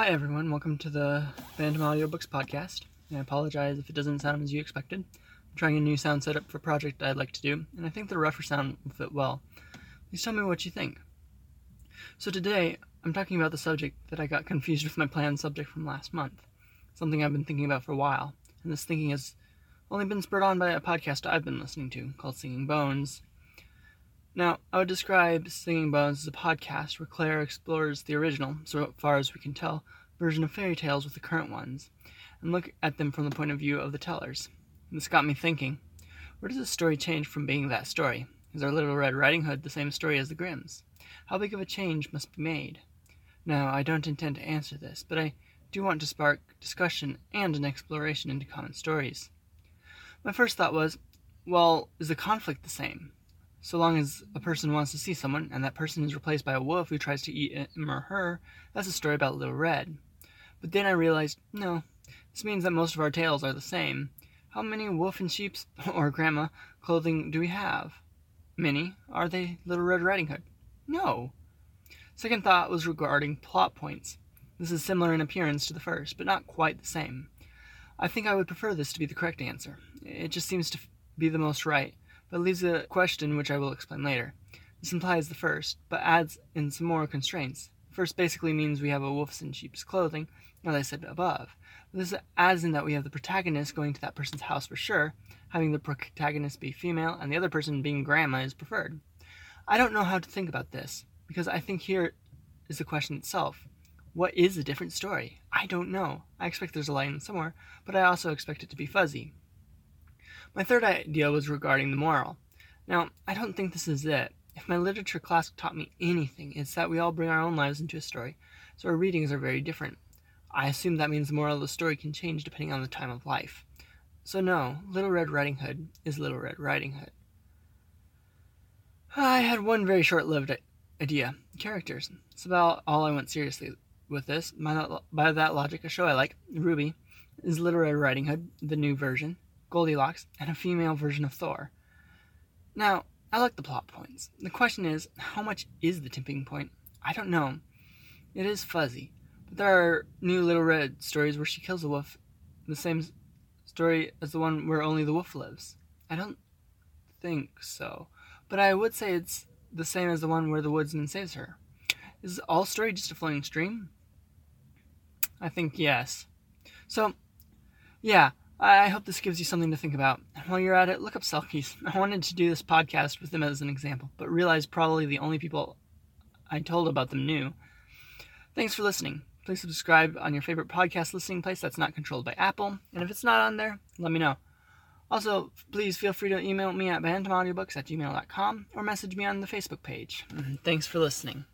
Hi, everyone. Welcome to the Phantom Audiobooks podcast. I apologize if it doesn't sound as you expected. I'm trying a new sound setup for a project I'd like to do, and I think the rougher sound will fit well. Please tell me what you think. So, today, I'm talking about the subject that I got confused with my planned subject from last month, something I've been thinking about for a while, and this thinking has only been spurred on by a podcast I've been listening to called Singing Bones, now, I would describe Singing Bones as a podcast where Claire explores the original, so far as we can tell, version of fairy tales with the current ones, and look at them from the point of view of the tellers. And this got me thinking where does this story change from being that story? Is our Little Red Riding Hood the same story as the Grimms? How big of a change must be made? Now, I don't intend to answer this, but I do want to spark discussion and an exploration into common stories. My first thought was, well, is the conflict the same? So long as a person wants to see someone and that person is replaced by a wolf who tries to eat him or her, that's a story about Little Red. But then I realized, no, this means that most of our tales are the same. How many wolf and sheep's or grandma clothing do we have? Many. Are they Little Red Riding Hood? No. Second thought was regarding plot points. This is similar in appearance to the first, but not quite the same. I think I would prefer this to be the correct answer. It just seems to be the most right but leaves a question which I will explain later. This implies the first, but adds in some more constraints. First basically means we have a wolf's in sheep's clothing, as I said above. This adds in that we have the protagonist going to that person's house for sure, having the protagonist be female, and the other person being grandma is preferred. I don't know how to think about this, because I think here is the question itself. What is a different story? I don't know. I expect there's a line somewhere, but I also expect it to be fuzzy. My third idea was regarding the moral. Now, I don't think this is it. If my literature class taught me anything, it's that we all bring our own lives into a story, so our readings are very different. I assume that means the moral of the story can change depending on the time of life. So, no, Little Red Riding Hood is Little Red Riding Hood. I had one very short lived idea characters. It's about all I went seriously with this. By, by that logic, a show I like, RWBY, is Little Red Riding Hood, the new version. Goldilocks, and a female version of Thor. Now, I like the plot points. The question is, how much is the tipping point? I don't know. It is fuzzy. But there are new Little Red stories where she kills a wolf, the same story as the one where only the wolf lives. I don't think so. But I would say it's the same as the one where the woodsman saves her. Is all story just a flowing stream? I think yes. So, yeah, I hope this gives you something to think about. While you're at it, look up Selkies. I wanted to do this podcast with them as an example, but realized probably the only people I told about them knew. Thanks for listening. Please subscribe on your favorite podcast listening place that's not controlled by Apple, and if it's not on there, let me know. Also, please feel free to email me at phantomaudiobooks at gmail.com or message me on the Facebook page. Mm-hmm. Thanks for listening.